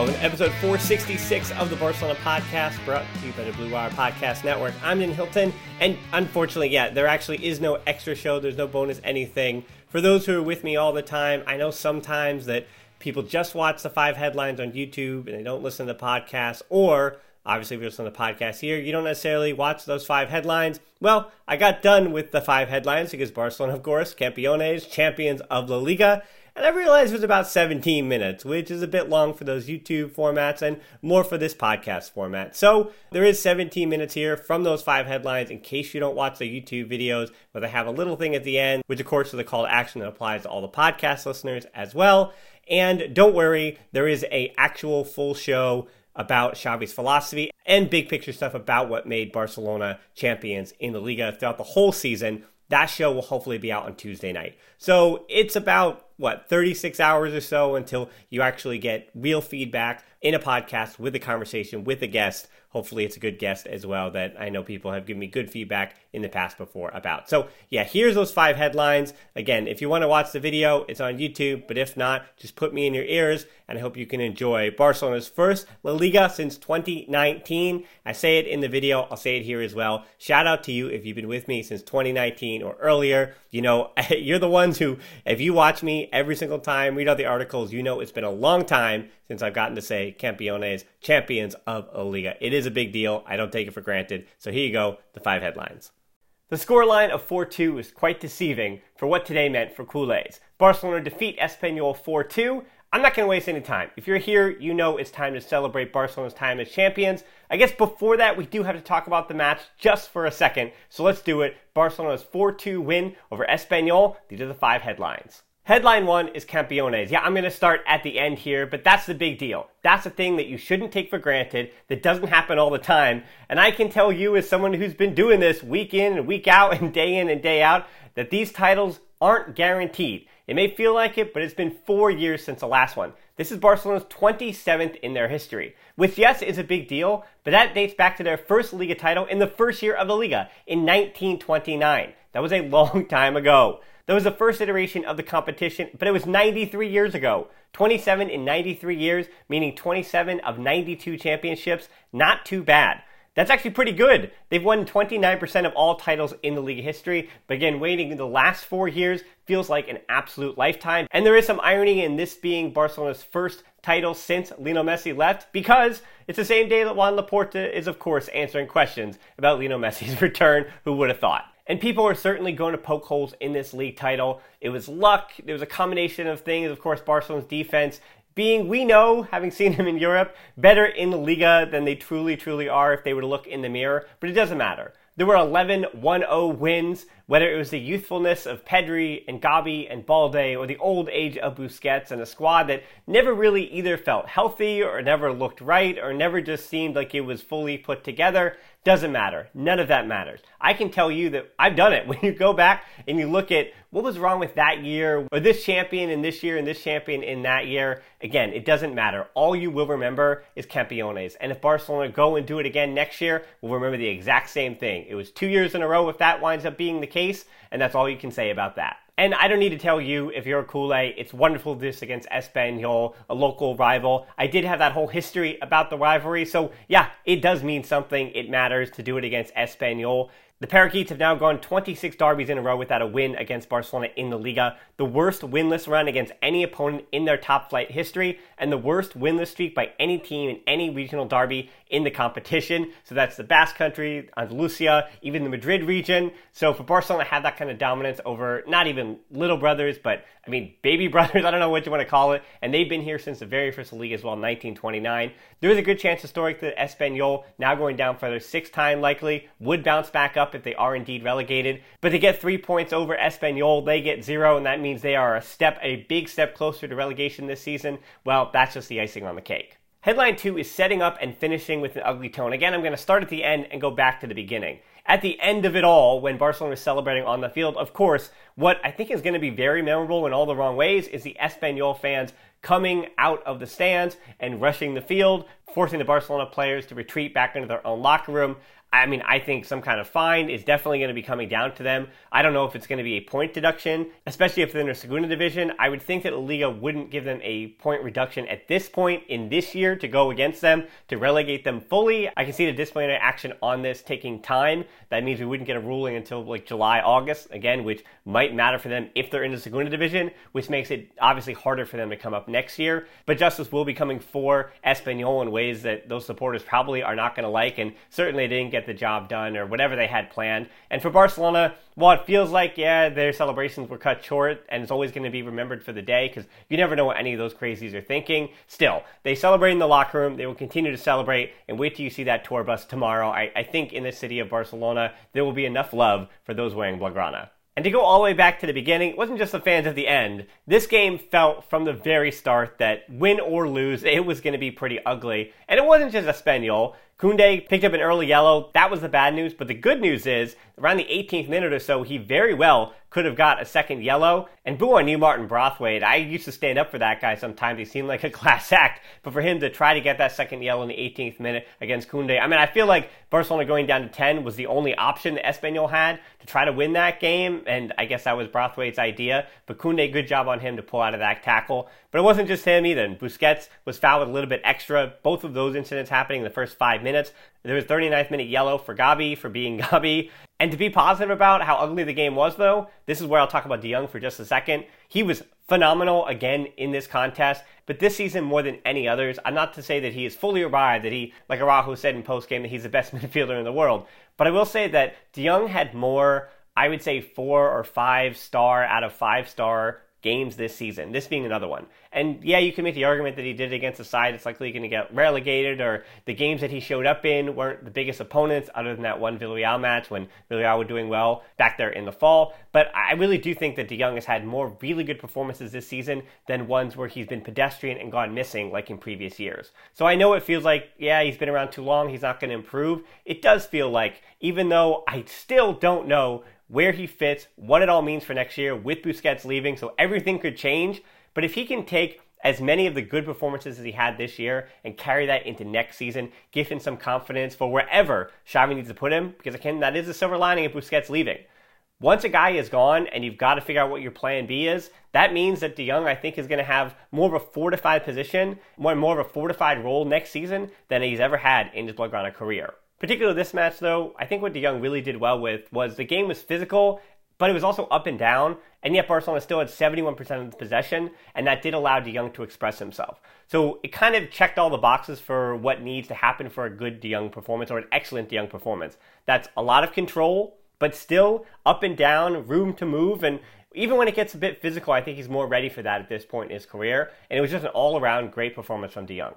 Welcome to episode 466 of the Barcelona podcast, brought to you by the Blue Wire Podcast Network. I'm Dan Hilton, and unfortunately, yeah, there actually is no extra show. There's no bonus anything. For those who are with me all the time, I know sometimes that people just watch the five headlines on YouTube and they don't listen to the podcast, or obviously, if you listen to the podcast here, you don't necessarily watch those five headlines. Well, I got done with the five headlines because Barcelona, of course, campeones, champions of La Liga. And I realized it was about 17 minutes, which is a bit long for those YouTube formats and more for this podcast format. So there is 17 minutes here from those five headlines in case you don't watch the YouTube videos, but they have a little thing at the end, which of course is a call to action that applies to all the podcast listeners as well. And don't worry, there is a actual full show about Xavi's philosophy and big picture stuff about what made Barcelona champions in the Liga throughout the whole season. That show will hopefully be out on Tuesday night. So it's about what 36 hours or so until you actually get real feedback in a podcast with a conversation with a guest hopefully it's a good guest as well that I know people have given me good feedback in the past before about. So, yeah, here's those five headlines. Again, if you want to watch the video, it's on YouTube, but if not, just put me in your ears and I hope you can enjoy Barcelona's first La Liga since 2019. I say it in the video, I'll say it here as well. Shout out to you if you've been with me since 2019 or earlier. You know, you're the ones who, if you watch me every single time, read all the articles, you know it's been a long time since I've gotten to say Campeones, champions of La Liga. It is a big deal. I don't take it for granted. So here you go, the five headlines. The scoreline of 4 2 is quite deceiving for what today meant for culés. Barcelona defeat Espanyol 4 2. I'm not going to waste any time. If you're here, you know it's time to celebrate Barcelona's time as champions. I guess before that, we do have to talk about the match just for a second. So let's do it. Barcelona's 4 2 win over Espanyol. These are the five headlines. Headline one is Campeones. Yeah, I'm going to start at the end here, but that's the big deal. That's a thing that you shouldn't take for granted, that doesn't happen all the time. And I can tell you, as someone who's been doing this week in and week out and day in and day out, that these titles aren't guaranteed. It may feel like it, but it's been four years since the last one. This is Barcelona's 27th in their history, which, yes, is a big deal, but that dates back to their first Liga title in the first year of the Liga in 1929. That was a long time ago. That was the first iteration of the competition, but it was 93 years ago. 27 in 93 years, meaning 27 of 92 championships. Not too bad. That's actually pretty good. They've won 29% of all titles in the league history, but again, waiting the last four years feels like an absolute lifetime. And there is some irony in this being Barcelona's first title since Lionel Messi left, because it's the same day that Joan Laporta is, of course, answering questions about Lionel Messi's return. Who would have thought? And people are certainly going to poke holes in this league title. It was luck. There was a combination of things. Of course, Barcelona's defense being, we know, having seen them in Europe, better in the Liga than they truly, truly are if they were to look in the mirror. But it doesn't matter. There were 11 1 0 wins, whether it was the youthfulness of Pedri and Gavi and Balde or the old age of Busquets and a squad that never really either felt healthy or never looked right or never just seemed like it was fully put together. Doesn't matter. None of that matters. I can tell you that I've done it. When you go back and you look at what was wrong with that year, or this champion in this year, and this champion in that year, again, it doesn't matter. All you will remember is Campeones. And if Barcelona go and do it again next year, we'll remember the exact same thing. It was two years in a row if that winds up being the case case, and that's all you can say about that. And I don't need to tell you, if you're a culé, it's wonderful this against Espanyol, a local rival. I did have that whole history about the rivalry, so yeah, it does mean something. It matters to do it against Espanyol. The Parakeets have now gone 26 derbies in a row without a win against Barcelona in the Liga, the worst winless run against any opponent in their top flight history, and the worst winless streak by any team in any regional derby in the competition. So that's the Basque Country, Andalusia, even the Madrid region. So for Barcelona to have that kind of dominance over not even little brothers, but I mean baby brothers, I don't know what you want to call it, and they've been here since the very first league as well, 1929. There is a good chance historic that Espanyol, now going down for their sixth time likely, would bounce back up if they are indeed relegated. But they get three points over Espanyol, they get zero, and that means they are a step, a big step closer to relegation this season. Well, that's just the icing on the cake. Headline two is setting up and finishing with an ugly tone. Again, I'm going to start at the end and go back to the beginning. At the end of it all, when Barcelona is celebrating on the field, of course, what I think is going to be very memorable in all the wrong ways is the Espanyol fans coming out of the stands and rushing the field, forcing the Barcelona players to retreat back into their own locker room. I mean, I think some kind of fine is definitely going to be coming down to them. I don't know if it's going to be a point deduction, especially if they're in the Segunda division. I would think that Liga wouldn't give them a point reduction at this point in this year to go against them to relegate them fully. I can see the disciplinary action on this taking time. That means we wouldn't get a ruling until like July, August, again, which might matter for them if they're in the Segunda division, which makes it obviously harder for them to come up next year. But justice will be coming for Espanyol in ways that those supporters probably are not going to like, and certainly they didn't get get the job done or whatever they had planned. And for Barcelona, while it feels like, yeah, their celebrations were cut short and it's always going to be remembered for the day because you never know what any of those crazies are thinking, still, they celebrate in the locker room. They will continue to celebrate and wait till you see that tour bus tomorrow. I, I think in the city of Barcelona, there will be enough love for those wearing Blaugrana. And to go all the way back to the beginning, it wasn't just the fans at the end. This game felt from the very start that win or lose, it was going to be pretty ugly. And it wasn't just Espanyol. Koundé picked up an early yellow. That was the bad news. But the good news is, around the 18th minute or so, he very well could have got a second yellow. And boo on you, Martin Braithwaite. I used to stand up for that guy sometimes. He seemed like a class act. But for him to try to get that second yellow in the 18th minute against Koundé, I mean, I feel like Barcelona going down to 10 was the only option that Espanyol had to try to win that game. And I guess that was Braithwaite's idea. But Koundé, good job on him to pull out of that tackle. But it wasn't just him either. Busquets was fouled a little bit extra. Both of those incidents happening in the first five minutes. There was 39th minute yellow for Gavi for being Gavi. And to be positive about how ugly the game was, though, this is where I'll talk about De Jong for just a second. He was phenomenal again in this contest, but this season more than any others. I'm not to say that he is fully arrived, that he, like Araujo said in postgame, that he's the best midfielder in the world. But I will say that De Jong had more, I would say, four or five star out of five star games this season, this being another one. And yeah, you can make the argument that he did it against a side that's likely going to get relegated, or the games that he showed up in weren't the biggest opponents, other than that one Villarreal match when Villarreal were doing well back there in the fall. But I really do think that De Jong has had more really good performances this season than ones where he's been pedestrian and gone missing like in previous years. So I know it feels like, yeah, he's been around too long, he's not going to improve. It does feel like, even though I still don't know where he fits, what it all means for next year with Busquets leaving, so everything could change. But if he can take as many of the good performances as he had this year and carry that into next season, give him some confidence for wherever Xavi needs to put him, because again, that is a silver lining of Busquets leaving. Once a guy is gone and you've got to figure out what your plan B is, that means that De Jong, I think, is going to have more of a fortified position, more, more of a fortified role next season than he's ever had in his Blaugrana career. Particularly this match, though, I think what De Jong really did well with was the game was physical, but it was also up and down, and yet Barcelona still had 71% of the possession, and that did allow De Jong to express himself. So it kind of checked all the boxes for what needs to happen for a good De Jong performance or an excellent De Jong performance. That's a lot of control, but still up and down, room to move, and even when it gets a bit physical, I think he's more ready for that at this point in his career. And it was just an all around great performance from De Jong.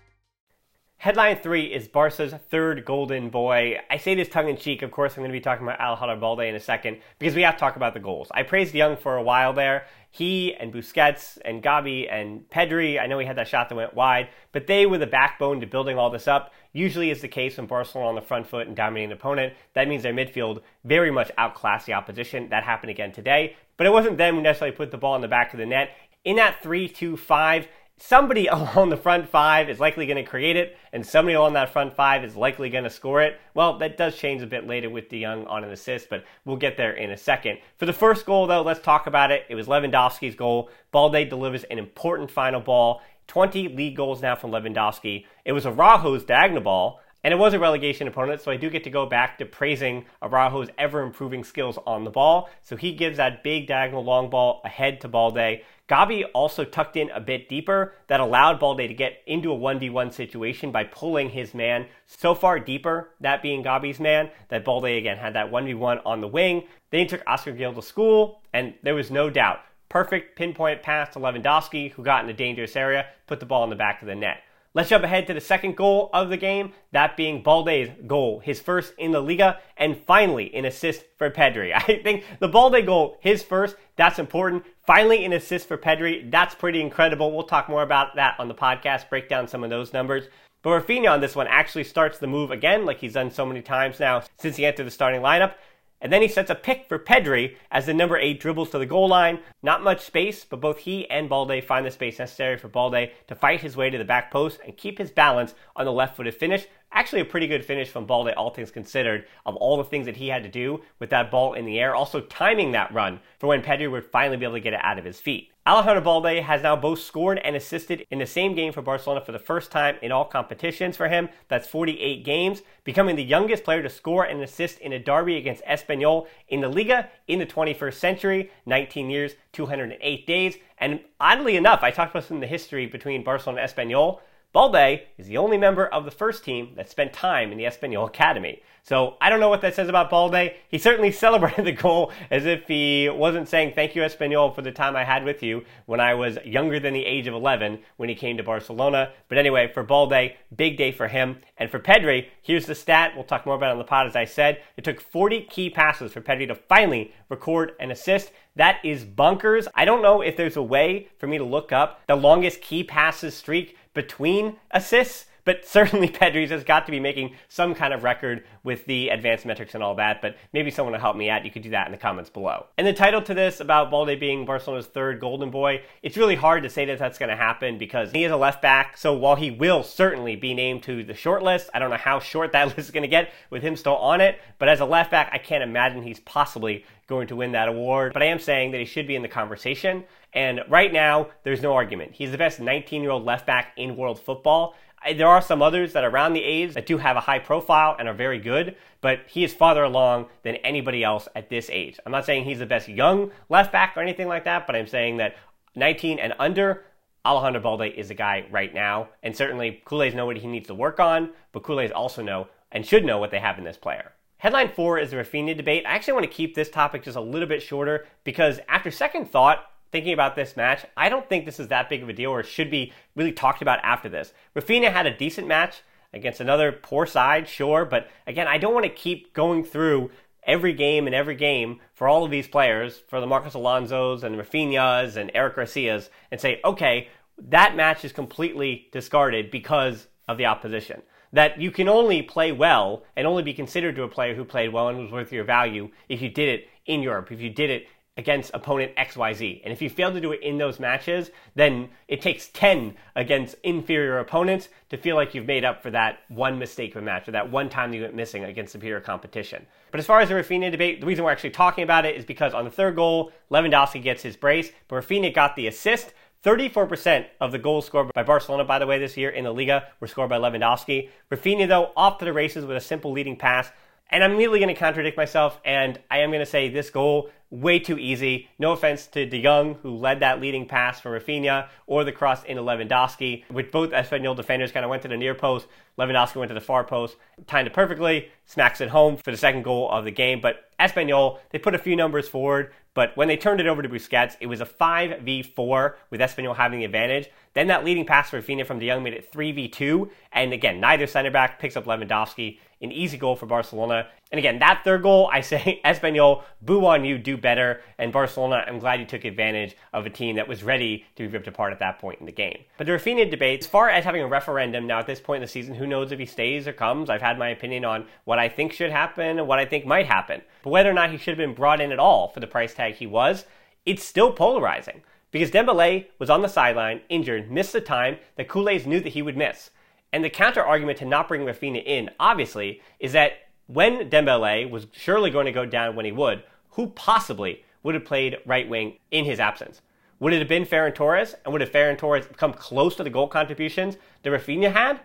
Headline three is Barca's third golden boy. I say this tongue in cheek. Of course, I'm going to be talking about Alejandro Balde in a second because we have to talk about the goals. I praised Young for a while there. He and Busquets and Gavi and Pedri, I know he had that shot that went wide, but they were the backbone to building all this up. Usually is the case when Barcelona on the front foot and dominating an opponent. That means their midfield very much outclassed the opposition. That happened again today. But it wasn't them who necessarily put the ball in the back of the net. In that 3 2 5, somebody along the front five is likely going to create it, and somebody along that front five is likely going to score it. Well, that does change a bit later with De Jong on an assist, but we'll get there in a second. For the first goal, though, let's talk about it. It was Lewandowski's goal. Balde delivers an important final ball. 20 league goals now from Lewandowski. It was Araujo's diagonal ball. And it was a relegation opponent, so I do get to go back to praising Araujo's ever improving skills on the ball. So he gives that big diagonal long ball ahead to Balde. Gavi also tucked in a bit deeper that allowed Balde to get into a 1v1 situation by pulling his man so far deeper, that being Gavi's man, that Balde again had that 1v1 on the wing. Then he took Oscar Gil to school, and there was no doubt. Perfect pinpoint pass to Lewandowski, who got in a dangerous area, put the ball in the back of the net. Let's jump ahead to the second goal of the game, that being Balde's goal, his first in the Liga, and finally an assist for Pedri. I think the Balde goal, his first, that's important. Finally, an assist for Pedri, that's pretty incredible. We'll talk more about that on the podcast, break down some of those numbers. But Raphinha on this one actually starts the move again, like he's done so many times now since he entered the starting lineup. And then he sets a pick for Pedri as the number 8 dribbles to the goal line. Not much space, but both he and Balde find the space necessary for Balde to fight his way to the back post and keep his balance on the left footed finish. Actually, a pretty good finish from Balde, all things considered, of all the things that he had to do with that ball in the air. Also, timing that run for when Pedri would finally be able to get it out of his feet. Alejandro Balde has now both scored and assisted in the same game for Barcelona for the first time in all competitions for him. That's 48 games, becoming the youngest player to score and assist in a derby against Espanyol in the Liga in the 21st century, 19 years, 208 days. And oddly enough, I talked about some of the history between Barcelona and Espanyol. Balde is the only member of the first team that spent time in the Espanyol Academy. So I don't know what that says about Balde. He certainly celebrated the goal as if he wasn't saying thank you Espanyol for the time I had with you when I was younger than the age of 11 when he came to Barcelona. But anyway, for Balde, big day for him. And for Pedri, here's the stat. We'll talk more about it on the pod as I said. It took 40 key passes for Pedri to finally record an assist. That is bunkers. I don't know if there's a way for me to look up the longest key passes streak between assists but certainly Pedri's has got to be making some kind of record with the advanced metrics and all that. But maybe someone will help me out. You could do that in the comments below. And the title to this about Balde being Barcelona's third golden boy, it's really hard to say that that's going to happen because he is a left back. So while he will certainly be named to the short list, I don't know how short that list is going to get with him still on it. But as a left back, I can't imagine he's possibly going to win that award. But I am saying that he should be in the conversation. And right now, there's no argument. He's the best 19 year old left back in world football. There are some others that are around the age that do have a high profile and are very good, but he is farther along than anybody else at this age. I'm not saying he's the best young left back or anything like that, but I'm saying that 19 and under, Alejandro Balde is the guy right now. And certainly Culés know what he needs to work on, but Culés also know and should know what they have in this player. Headline four is the Raphinha debate. I actually want to keep this topic just a little bit shorter because after second thought, thinking about this match, I don't think this is that big of a deal or should be really talked about after this. Raphinha had a decent match against another poor side, sure, but again, I don't want to keep going through every game and every game for all of these players, for the Marcos Alonsos and Raphinhas and Eric Garcias, and say, okay, that match is completely discarded because of the opposition that you can only play well and only be considered to a player who played well and was worth your value if you did it in Europe, if you did it against opponent XYZ. And if you fail to do it in those matches, then it takes 10 against inferior opponents to feel like you've made up for that one mistake of a match or that one time you went missing against superior competition. But as far as the Raphinha debate, the reason we're actually talking about it is because on the third goal, Lewandowski gets his brace, but Raphinha got the assist. 34% of the goals scored by Barcelona, by the way, this year in the Liga were scored by Lewandowski. Raphinha, though, off to the races with a simple leading pass. And I'm immediately going to contradict myself, and I am going to say this goal way too easy. No offense to De Jong, who led that leading pass for Raphinha, or the cross into Lewandowski, which both Espanyol defenders kind of went to the near post. Lewandowski went to the far post, timed it perfectly, smacks it home for the second goal of the game. But Espanyol, they put a few numbers forward, but when they turned it over to Busquets, it was a 5v4 with Espanyol having the advantage. Then that leading pass for Raphinha from De Jong made it 3v2. And again, neither center back picks up Lewandowski. An easy goal for Barcelona. And again, that third goal, I say, Espanyol, boo on you, do better. And Barcelona, I'm glad you took advantage of a team that was ready to be ripped apart at that point in the game. But the Raphinha debate, as far as having a referendum now at this point in the season, who knows if he stays or comes? I've had my opinion on what I think should happen and what I think might happen. But whether or not he should have been brought in at all for the price tag he was, it's still polarizing. Because Dembele was on the sideline, injured, missed the time that Culés knew that he would miss. And the counter argument to not bring Raphinha in, obviously, is that when Dembele was surely going to go down when he would, who possibly would have played right wing in his absence? Would it have been Ferran Torres? And would have Ferran Torres come close to the goal contributions that Raphinha had?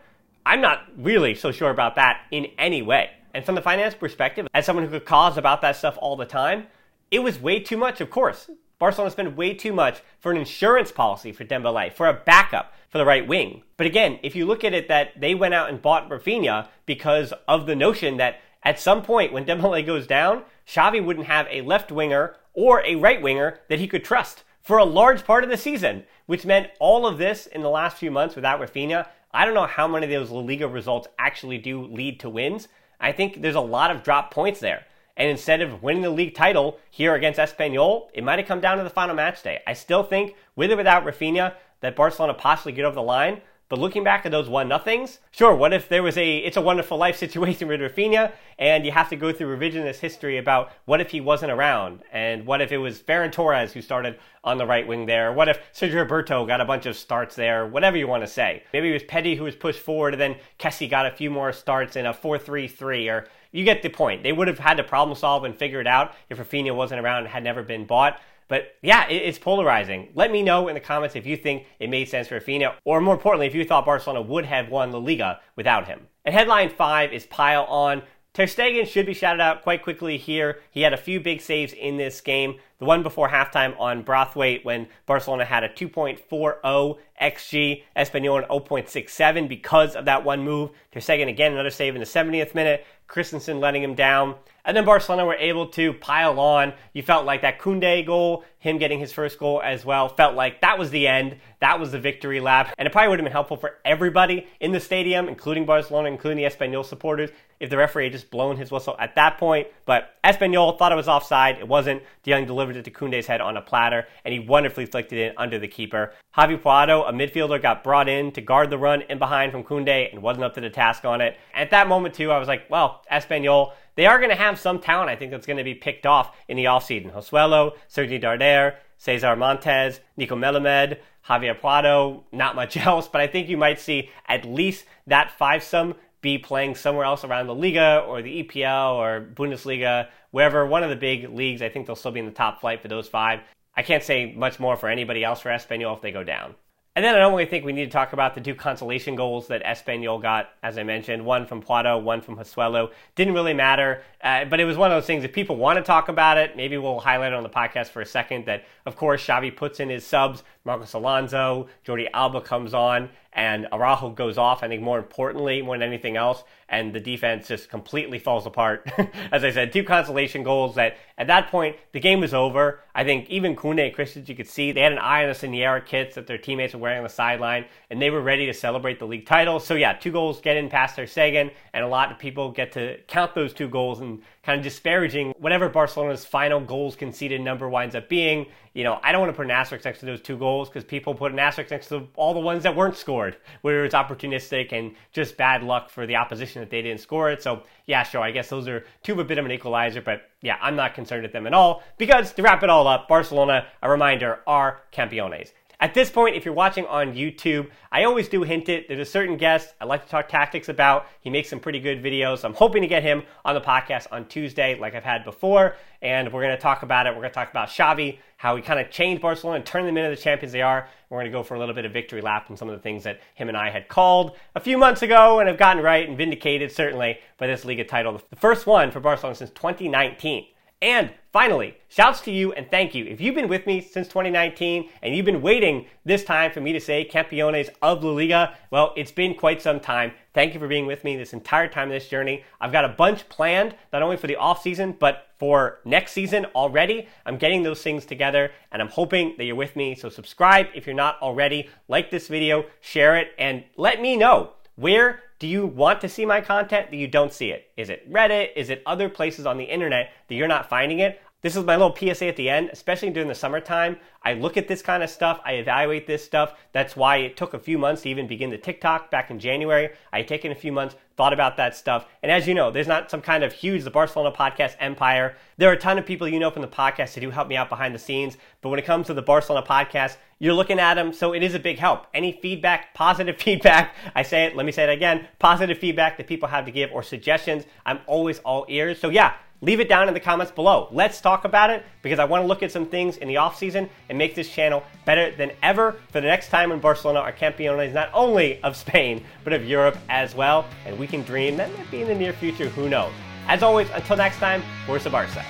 I'm not really so sure about that in any way. And from the finance perspective, as someone who could cause about that stuff all the time, it was way too much, of course. Barcelona spent way too much for an insurance policy for Dembele, for a backup for the right wing. But again, if you look at it that they went out and bought Raphinha because of the notion that at some point when Dembele goes down, Xavi wouldn't have a left winger or a right winger that he could trust for a large part of the season, which meant all of this in the last few months without Raphinha. I don't know how many of those La Liga results actually do lead to wins. I think there's a lot of drop points there. And instead of winning the league title here against Espanyol, it might have come down to the final match day. I still think, with or without Raphinha, that Barcelona possibly get over the line. But looking back at those one nothings, sure, what if there was a it's a wonderful life situation with Raphinha and you have to go through revisionist history about what if he wasn't around and what if it was Ferran Torres who started on the right wing there? What if Sergio Roberto got a bunch of starts there? Whatever you want to say. Maybe it was Pedri who was pushed forward and then Kessie got a few more starts in a 4-3-3 or you get the point. They would have had to problem solve and figure it out if Raphinha wasn't around and had never been bought. But yeah, it's polarizing. Let me know in the comments if you think it made sense for Raphinha, or more importantly, if you thought Barcelona would have won La Liga without him. And headline five is pile on. Ter Stegen should be shouted out quite quickly here. He had a few big saves in this game. The one before halftime on Braithwaite when Barcelona had a 2.40 XG, Espanyol an 0.67 because of that one move. Ter Stegen again another save in the 70th minute. Christensen letting him down. And then Barcelona were able to pile on. You felt like that Koundé goal, him getting his first goal as well, felt like that was the end. That was the victory lap. And it probably would have been helpful for everybody in the stadium, including Barcelona, including the Espanyol supporters, if the referee had just blown his whistle at that point. But Espanyol thought it was offside. It wasn't. De Jong delivered it to Koundé's head on a platter, and he wonderfully flicked it in under the keeper. Javi Puado, a midfielder, got brought in to guard the run in behind from Koundé and wasn't up to the task on it. At that moment, too, I was like, well, Espanyol, they are going to have some talent, I think, that's going to be picked off in the offseason. Joselu, Sergi Darder, Cesar Montes, Nico Melamed, Javier Puado, not much else, but I think you might see at least that five-some be playing somewhere else around the Liga or the EPL or Bundesliga, wherever, one of the big leagues. I think they'll still be in the top flight for those five. I can't say much more for anybody else for Espanyol if they go down. And then I don't really think we need to talk about the two consolation goals that Espanyol got, as I mentioned, one from Puado, one from Joselu. Didn't really matter, uh, but it was one of those things, if people want to talk about it, maybe we'll highlight it on the podcast for a second, that, of course, Xavi puts in his subs, Marcos Alonso, Jordi Alba comes on, and Araujo goes off, I think more importantly, more than anything else, and the defense just completely falls apart. As I said, two consolation goals that at that point, the game was over. I think even Koundé and Christensen, you could see they had an eye on the Senyera kits that their teammates were wearing on the sideline, and they were ready to celebrate the league title. So yeah, two goals get in past Ter Stegen, and a lot of people get to count those two goals and kind of disparaging whatever Barcelona's final goals conceded number winds up being. You know, I don't want to put an asterisk next to those two goals because people put an asterisk next to all the ones that weren't scored, where it's opportunistic and just bad luck for the opposition that they didn't score it. So, yeah, sure, I guess those are two of a bit of an equalizer, but yeah, I'm not concerned with them at all because to wrap it all up, Barcelona, a reminder, are campeones. At this point, if you're watching on YouTube, I always do hint it. There's a certain guest I like to talk tactics about. He makes some pretty good videos. I'm hoping to get him on the podcast on Tuesday, like I've had before. And we're going to talk about it. We're going to talk about Xavi, how he kind of changed Barcelona and turned them into the champions they are. We're going to go for a little bit of victory lap on some of the things that him and I had called a few months ago and have gotten right and vindicated, certainly, by this Liga title. The first one for Barcelona since 2019. And finally, shouts to you and thank you. If you've been with me since 2019 and you've been waiting this time for me to say Campeones of La Liga, well, it's been quite some time. Thank you for being with me this entire time of this journey. I've got a bunch planned, not only for the off season, but for next season already. I'm getting those things together and I'm hoping that you're with me. So subscribe if you're not already, like this video, share it, and let me know where do you want to see my content that you don't see it? Is it Reddit? Is it other places on the internet that you're not finding it? This is my little PSA at the end, especially during the summertime. I look at this kind of stuff, I evaluate this stuff. That's why it took a few months to even begin the TikTok back in January. I had taken a few months, thought about that stuff. And as you know, there's not some kind of huge the Barcelona podcast empire. There are a ton of people you know from the podcast who do help me out behind the scenes. But when it comes to the Barcelona podcast, you're looking at them, so it is a big help. Any feedback, positive feedback, I say it, let me say it again, positive feedback that people have to give or suggestions, I'm always all ears. So yeah, leave it down in the comments below. Let's talk about it because I want to look at some things in the off season and make this channel better than ever for the next time when Barcelona are campeones not only of Spain but of Europe as well. And we can dream that might be in the near future. Who knows? As always, until next time, Forza Barca.